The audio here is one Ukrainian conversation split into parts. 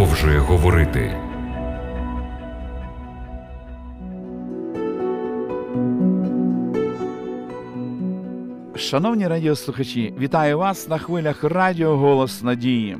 продовжує говорити. Шановні радіослухачі, вітаю вас на хвилях Радіо Голос Надії.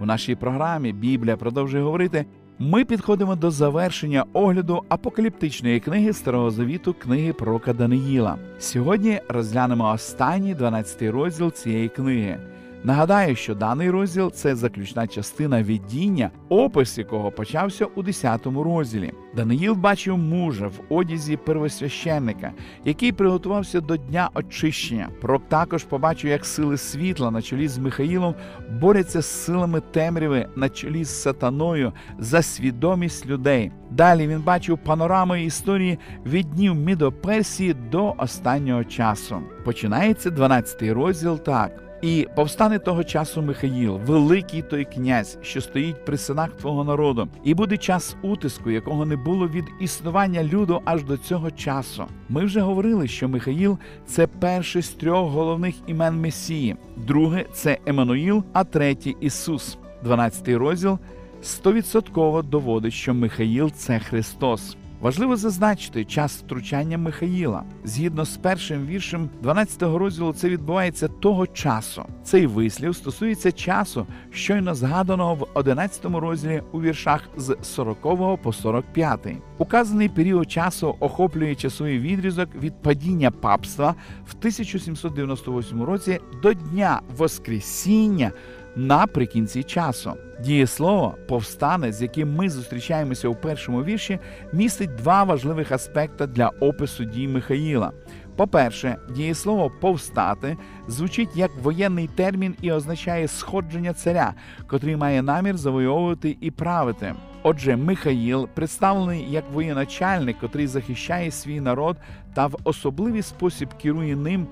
У нашій програмі Біблія продовжує говорити. Ми підходимо до завершення огляду апокаліптичної книги Старого Завіту, книги пророка Даниїла. Сьогодні розглянемо останній 12 розділ цієї книги. Нагадаю, що даний розділ це заключна частина віддіння, опис якого почався у 10 розділі. Даниїл бачив мужа в одязі первосвященника, який приготувався до дня очищення. Пророк також побачив, як сили світла на чолі з Михаїлом борються з силами темряви на чолі з сатаною за свідомість людей. Далі він бачив панораму історії від днів Мідоперсії до останнього часу. Починається 12 розділ так. І повстане того часу Михаїл, великий той князь, що стоїть при синах твого народу, і буде час утиску, якого не було від існування люду аж до цього часу. Ми вже говорили, що Михаїл це перший з трьох головних імен Месії, друге це Еммануїл, а третє Ісус. 12 розділ стовідсотково доводить, що Михаїл це Христос. Важливо зазначити час втручання Михаїла. Згідно з першим віршем 12-го розділу, це відбувається того часу. Цей вислів стосується часу, щойно згаданого в 11-му розділі у віршах з 40 по 45. Указаний період часу охоплює часовий відрізок від падіння папства в 1798 році до Дня Воскресіння наприкінці часу. Дієслово повстане, з яким ми зустрічаємося у першому вірші, містить два важливих аспекти для опису дій Михаїла. По-перше, дієслово повстати звучить як воєнний термін і означає сходження царя, котрий має намір завойовувати і правити. Отже, Михаїл представлений як воєначальник, котрий захищає свій народ та в особливий спосіб керує ним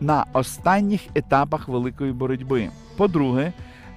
на останніх етапах великої боротьби. По-друге,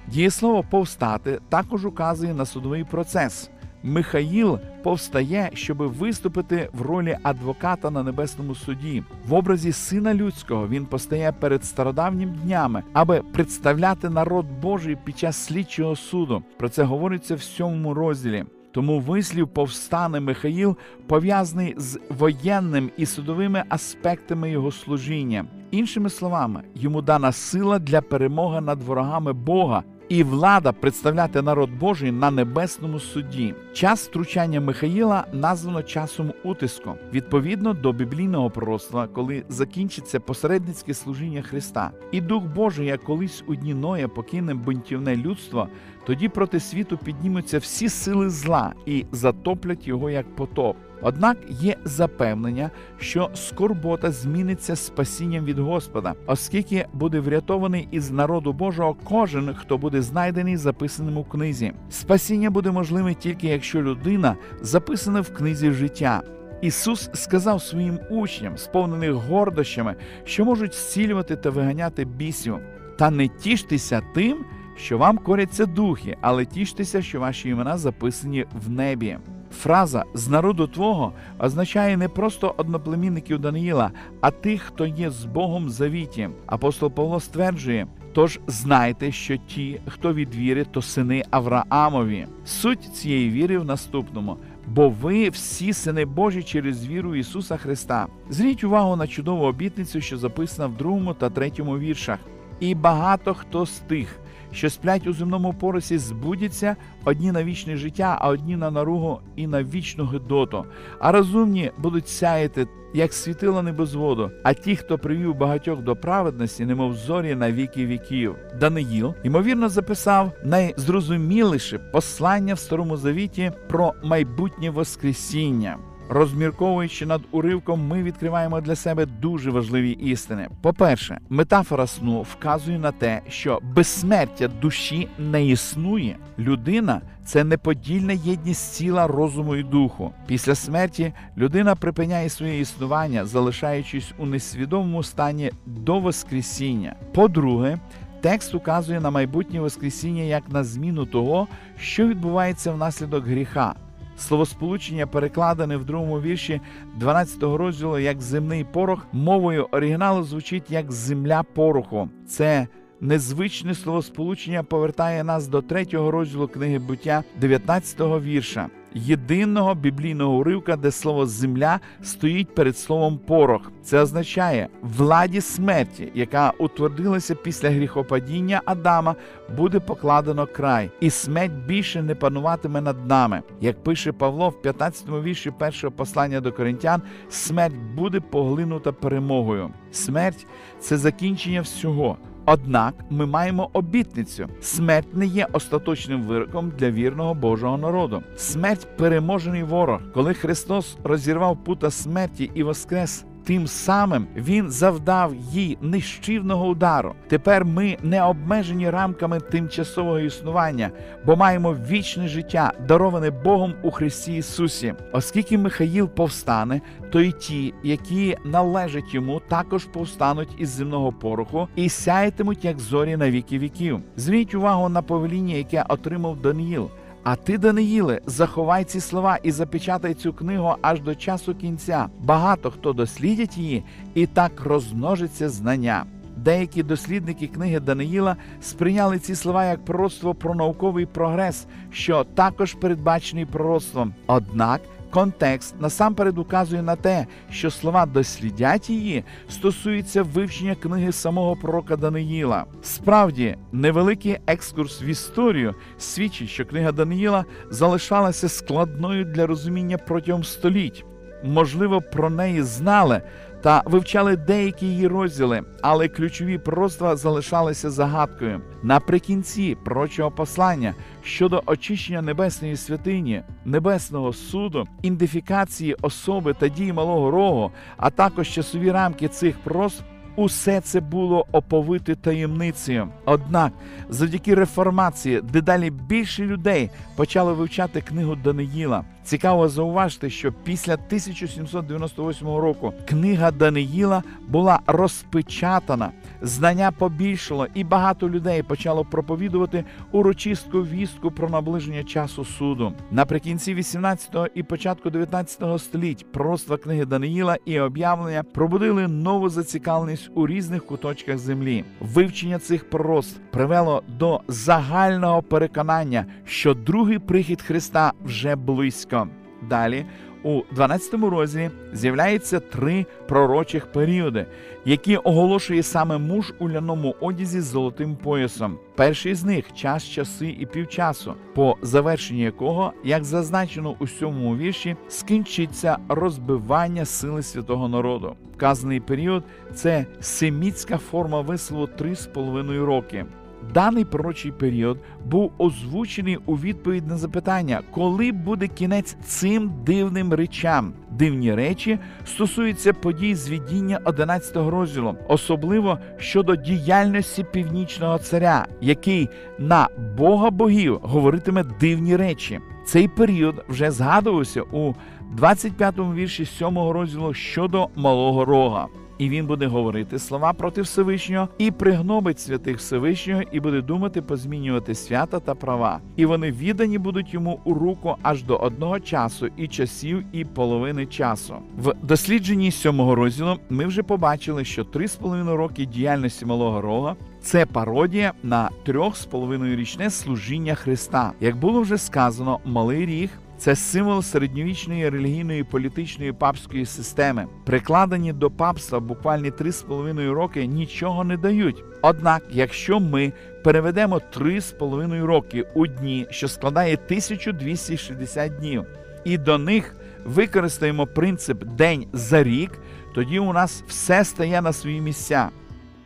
дієслово повстати також указує на судовий процес. Михаїл повстає, щоб виступити в ролі адвоката на небесному суді. В образі сина людського він постає перед стародавніми днями, аби представляти народ Божий під час слідчого суду. Про це говориться в сьомому розділі. Тому вислів повстане Михаїл пов'язаний з воєнним і судовими аспектами його служіння. Іншими словами, йому дана сила для перемоги над ворогами Бога. І влада представляти народ Божий на небесному суді. Час втручання Михаїла названо часом утиску відповідно до біблійного пророцтва, коли закінчиться посередницьке служіння Христа. І Дух Божий, як колись у дні Ноя покине бунтівне людство, тоді проти світу піднімуться всі сили зла і затоплять його як потоп. Однак є запевнення, що скорбота зміниться спасінням від Господа, оскільки буде врятований із народу Божого кожен, хто буде знайдений записаним у книзі. Спасіння буде можливе тільки якщо людина записана в книзі життя. Ісус сказав своїм учням, сповнених гордощами, що можуть зцілювати та виганяти бісів. Та не тіштеся тим, що вам коряться духи, але тіштеся, що ваші імена записані в небі. Фраза з народу Твого означає не просто одноплемінників Даниїла, а тих, хто є з Богом в завіті. Апостол Павло стверджує: тож знайте, що ті, хто від віри, то сини Авраамові. Суть цієї віри в наступному. Бо ви всі сини Божі через віру Ісуса Христа. Зріть увагу на чудову обітницю, що записана в другому та третьому віршах. І багато хто з тих, що сплять у земному поросі, збудяться одні на вічне життя, а одні на наругу і на вічну гидоту. А розумні будуть сяяти, як світила небозводу, а ті, хто привів багатьох до праведності, немов зорі на віки віків. Даниїл, ймовірно, записав найзрозуміліше послання в старому завіті про майбутнє Воскресіння. Розмірковуючи над уривком, ми відкриваємо для себе дуже важливі істини. По-перше, метафора сну вказує на те, що безсмертя душі не існує. Людина це неподільна єдність тіла, розуму і духу. Після смерті людина припиняє своє існування, залишаючись у несвідомому стані до Воскресіння. По-друге, Текст указує на майбутнє Воскресіння як на зміну того, що відбувається внаслідок гріха. Словосполучення перекладене в другому вірші 12 розділу як земний порох, мовою оригіналу звучить як земля пороху. Це незвичне словосполучення повертає нас до третього розділу книги буття, 19-го вірша. Єдиного біблійного уривка, де слово земля стоїть перед словом порох. Це означає владі смерті, яка утвердилася після гріхопадіння Адама, буде покладено край, і смерть більше не пануватиме над нами. Як пише Павло в 15-му вірші першого послання до коринтян, смерть буде поглинута перемогою. Смерть це закінчення всього. Однак ми маємо обітницю: смерть не є остаточним вироком для вірного Божого народу. Смерть переможений ворог, коли Христос розірвав пута смерті і воскрес. Тим самим він завдав їй нищівного удару. Тепер ми не обмежені рамками тимчасового існування, бо маємо вічне життя, дароване Богом у Христі Ісусі. Оскільки Михаїл повстане, то й ті, які належать йому, також повстануть із земного пороху і сяятимуть, як зорі на віки віків. Зверніть увагу на повеління, яке отримав Даниїл. А ти, Даниїле, заховай ці слова і запечатай цю книгу аж до часу кінця. Багато хто дослідять її, і так розмножиться знання. Деякі дослідники книги Даниїла сприйняли ці слова як пророцтво про науковий прогрес, що також передбачений пророцтвом. Однак Контекст насамперед указує на те, що слова дослідять її стосуються вивчення книги самого пророка Даниїла. Справді, невеликий екскурс в історію свідчить, що книга Даниїла залишалася складною для розуміння протягом століть. Можливо, про неї знали та вивчали деякі її розділи, але ключові пророцтва залишалися загадкою. Наприкінці пророчого послання щодо очищення небесної святині, небесного суду, ідентифікації особи та дії малого рогу, а також часові рамки цих пророцтв Усе це було оповите таємницею. Однак, завдяки реформації, дедалі більше людей почали вивчати книгу Даниїла. Цікаво зауважити, що після 1798 року книга Даниїла була розпечатана, знання побільшало, і багато людей почало проповідувати урочистку вістку про наближення часу суду. Наприкінці 18-го і початку 19-го століть пророцтва книги Даниїла і об'явлення пробудили нову зацікавленість у різних куточках землі. Вивчення цих пророцтв привело до загального переконання, що другий прихід Христа вже близько. Далі у 12 розділі з'являється три пророчих періоди, які оголошує саме муж у ляному одязі з золотим поясом. Перший з них час, часи і півчасу, по завершенні якого, як зазначено у сьомому вірші, скінчиться розбивання сили святого народу. Вказаний період це семітська форма вислову три з половиною роки. Даний пророчий період був озвучений у відповідь на запитання, коли буде кінець цим дивним речам. Дивні речі стосуються подій з віддіння 11 розділу, особливо щодо діяльності північного царя, який на Бога богів говоритиме дивні речі. Цей період вже згадувався у 25-му вірші 7 розділу щодо малого рога і він буде говорити слова проти Всевишнього і пригнобить святих Всевишнього, і буде думати позмінювати свята та права. І вони віддані будуть йому у руку аж до одного часу, і часів, і половини часу. В дослідженні сьомого розділу ми вже побачили, що три з половиною роки діяльності малого рога. Це пародія на трьох з половиною річне служіння Христа. Як було вже сказано, малий ріг це символ середньовічної релігійної політичної папської системи. Прикладені до папства буквально 3,5 роки нічого не дають. Однак, якщо ми переведемо 3,5 роки у дні, що складає 1260 днів, і до них використаємо принцип день за рік, тоді у нас все стає на свої місця.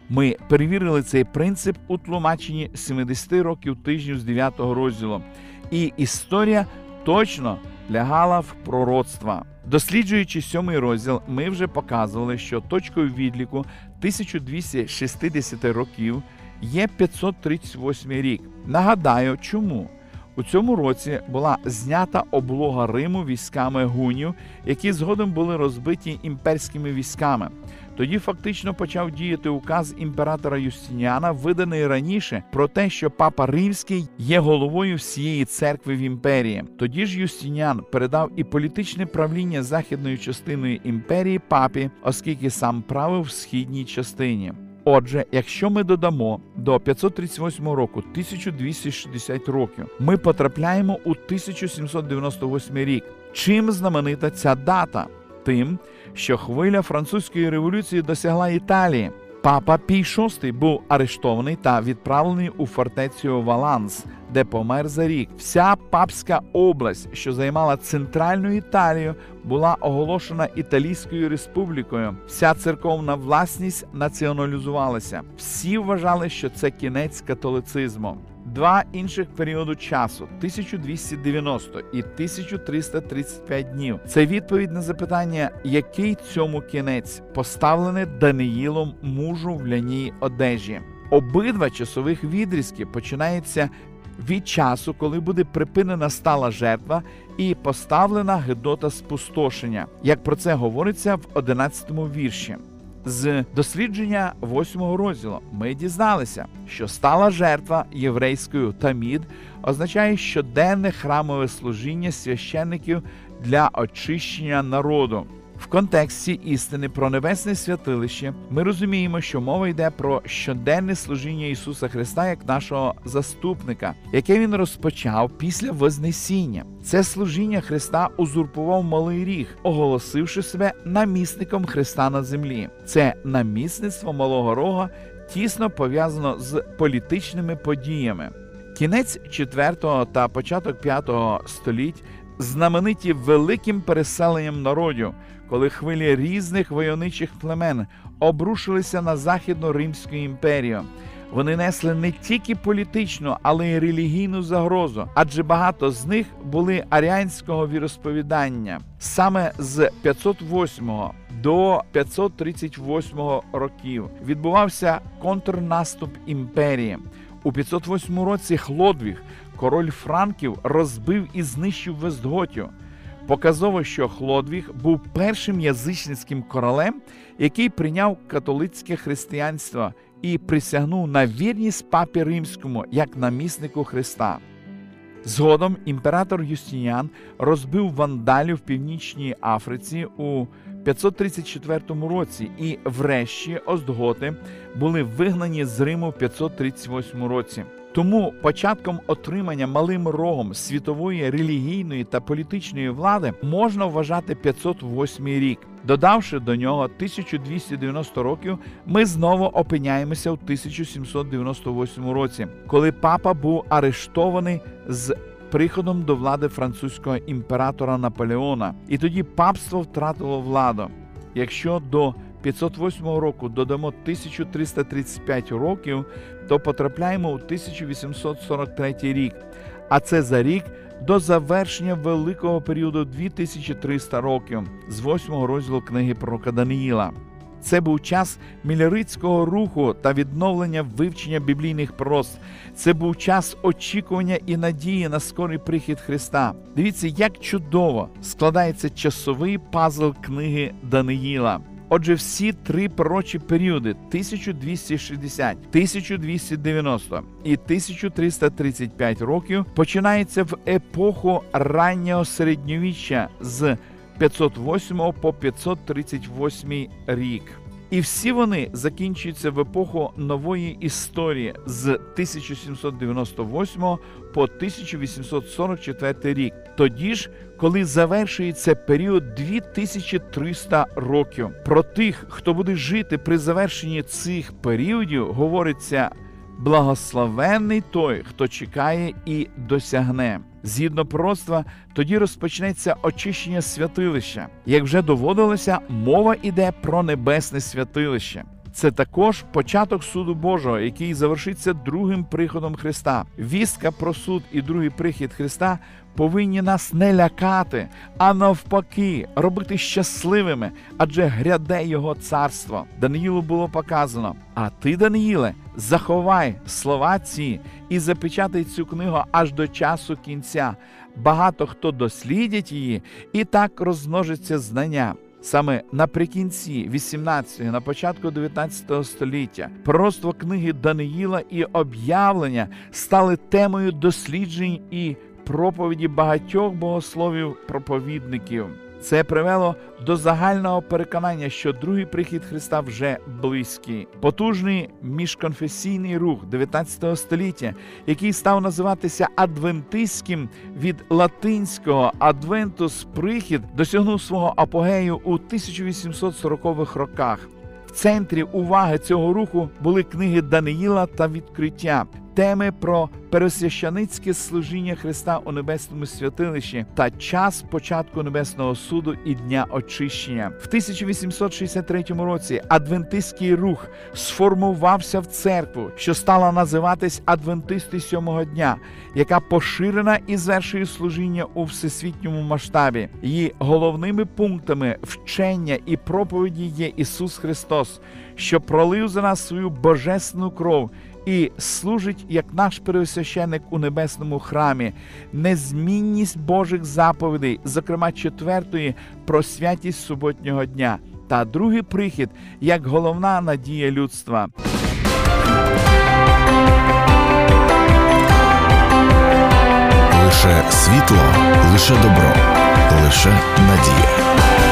Ми перевірили цей принцип у тлумаченні 70 років тижнів з 9 розділу. І історія точно лягала в пророцтва. Досліджуючи сьомий розділ, ми вже показували, що точкою відліку 1260 років є 538 рік. Нагадаю, чому у цьому році була знята облога Риму військами гунів, які згодом були розбиті імперськими військами. Тоді фактично почав діяти указ імператора Юстиніана, виданий раніше, про те, що папа Римський є головою всієї церкви в імперії. Тоді ж Юстиніан передав і політичне правління західною частиною імперії папі, оскільки сам правив в східній частині. Отже, якщо ми додамо до 538 року 1260 років, ми потрапляємо у 1798 рік. Чим знаменита ця дата? Тим, що хвиля французької революції досягла Італії. Папа Пій VI був арештований та відправлений у фортецю Валанс, де помер за рік. Вся папська область, що займала центральну Італію, була оголошена Італійською республікою. Вся церковна власність націоналізувалася. Всі вважали, що це кінець католицизму. Два інших періоду часу 1290 і 1335 днів. Це відповідь на запитання, який цьому кінець поставлене Даниїлом мужу в ляній одежі. Обидва часових відрізки починаються від часу, коли буде припинена стала жертва і поставлена гидота спустошення, як про це говориться в 11 вірші. З дослідження восьмого розділу ми дізналися, що стала жертва єврейською тамід означає щоденне храмове служіння священників для очищення народу. В контексті істини про небесне святилище ми розуміємо, що мова йде про щоденне служіння Ісуса Христа як нашого заступника, яке він розпочав після Вознесіння. Це служіння Христа узурпував малий ріг, оголосивши себе намісником Христа на землі. Це намісництво малого рога тісно пов'язано з політичними подіями. Кінець 4 та початок 5 століть знамениті великим переселенням народів, коли хвилі різних войовничих племен обрушилися на Західну Римську імперію. Вони несли не тільки політичну, але й релігійну загрозу, адже багато з них були аріанського віросповідання. Саме з 508 до 538 років відбувався контрнаступ імперії. У 508 році Хлодвіг, король Франків, розбив і знищив Вестготію. Показово, що Хлодвіг був першим язичницьким королем, який прийняв католицьке християнство і присягнув на вірність папі римському як наміснику Христа. Згодом імператор Юстініан розбив вандалів в північній Африці у 534 році, і, врешті, Остготи були вигнані з Риму в 538 році. Тому початком отримання малим рогом світової релігійної та політичної влади можна вважати 508 рік. Додавши до нього 1290 років, ми знову опиняємося в 1798 році, коли папа був арештований з приходом до влади французького імператора Наполеона, і тоді папство втратило владу. Якщо до 508 року додамо 1335 років, то потрапляємо у 1843 рік. А це за рік до завершення великого періоду 2300 років з 8 розділу книги пророка Даниїла. Це був час мілярицького руху та відновлення вивчення біблійних прост. Це був час очікування і надії на скорий прихід Христа. Дивіться, як чудово складається часовий пазл книги Даниїла. Отже, всі три пророчі періоди 1260, 1290 і 1335 років починаються в епоху раннього середньовіччя з 508 по 538 рік. І всі вони закінчуються в епоху нової історії з 1798 по 1844 рік. Тоді ж, коли завершується період 2300 років. Про тих, хто буде жити при завершенні цих періодів, говориться благословенний той, хто чекає і досягне. Згідно пророцтва, тоді розпочнеться очищення святилища. Як вже доводилося, мова йде про небесне святилище. Це також початок суду Божого, який завершиться другим приходом Христа. Вістка про суд і другий прихід Христа повинні нас не лякати, а навпаки, робити щасливими, адже гряде Його царство. Даниїлу було показано. А ти, Даниїле, заховай слова ці і запечатай цю книгу аж до часу кінця. Багато хто дослідять її, і так розмножиться знання. Саме наприкінці 18-го, на початку 19 століття пророцтво книги Даниїла і об'явлення стали темою досліджень і проповіді багатьох богословів проповідників. Це привело до загального переконання, що другий прихід Христа вже близький. Потужний міжконфесійний рух 19 століття, який став називатися адвентистським від латинського адвентус прихід, досягнув свого апогею у 1840-х роках. В центрі уваги цього руху були книги Даниїла та відкриття, теми про пересвящаницьке служіння Христа у небесному святилищі та час початку небесного суду і дня очищення. В 1863 році адвентистський рух сформувався в церкву, що стала називатись Адвентисти сьомого дня, яка поширена і звершує служіння у всесвітньому масштабі. Її головними пунктами вчення і проповіді є Ісус Христос, що пролив за нас свою божественну кров і служить як наш пересвященик у небесному храмі, незмінність Божих заповідей, зокрема четвертої про святість суботнього дня, та другий прихід як головна надія людства. Лише світло, лише добро, лише надія.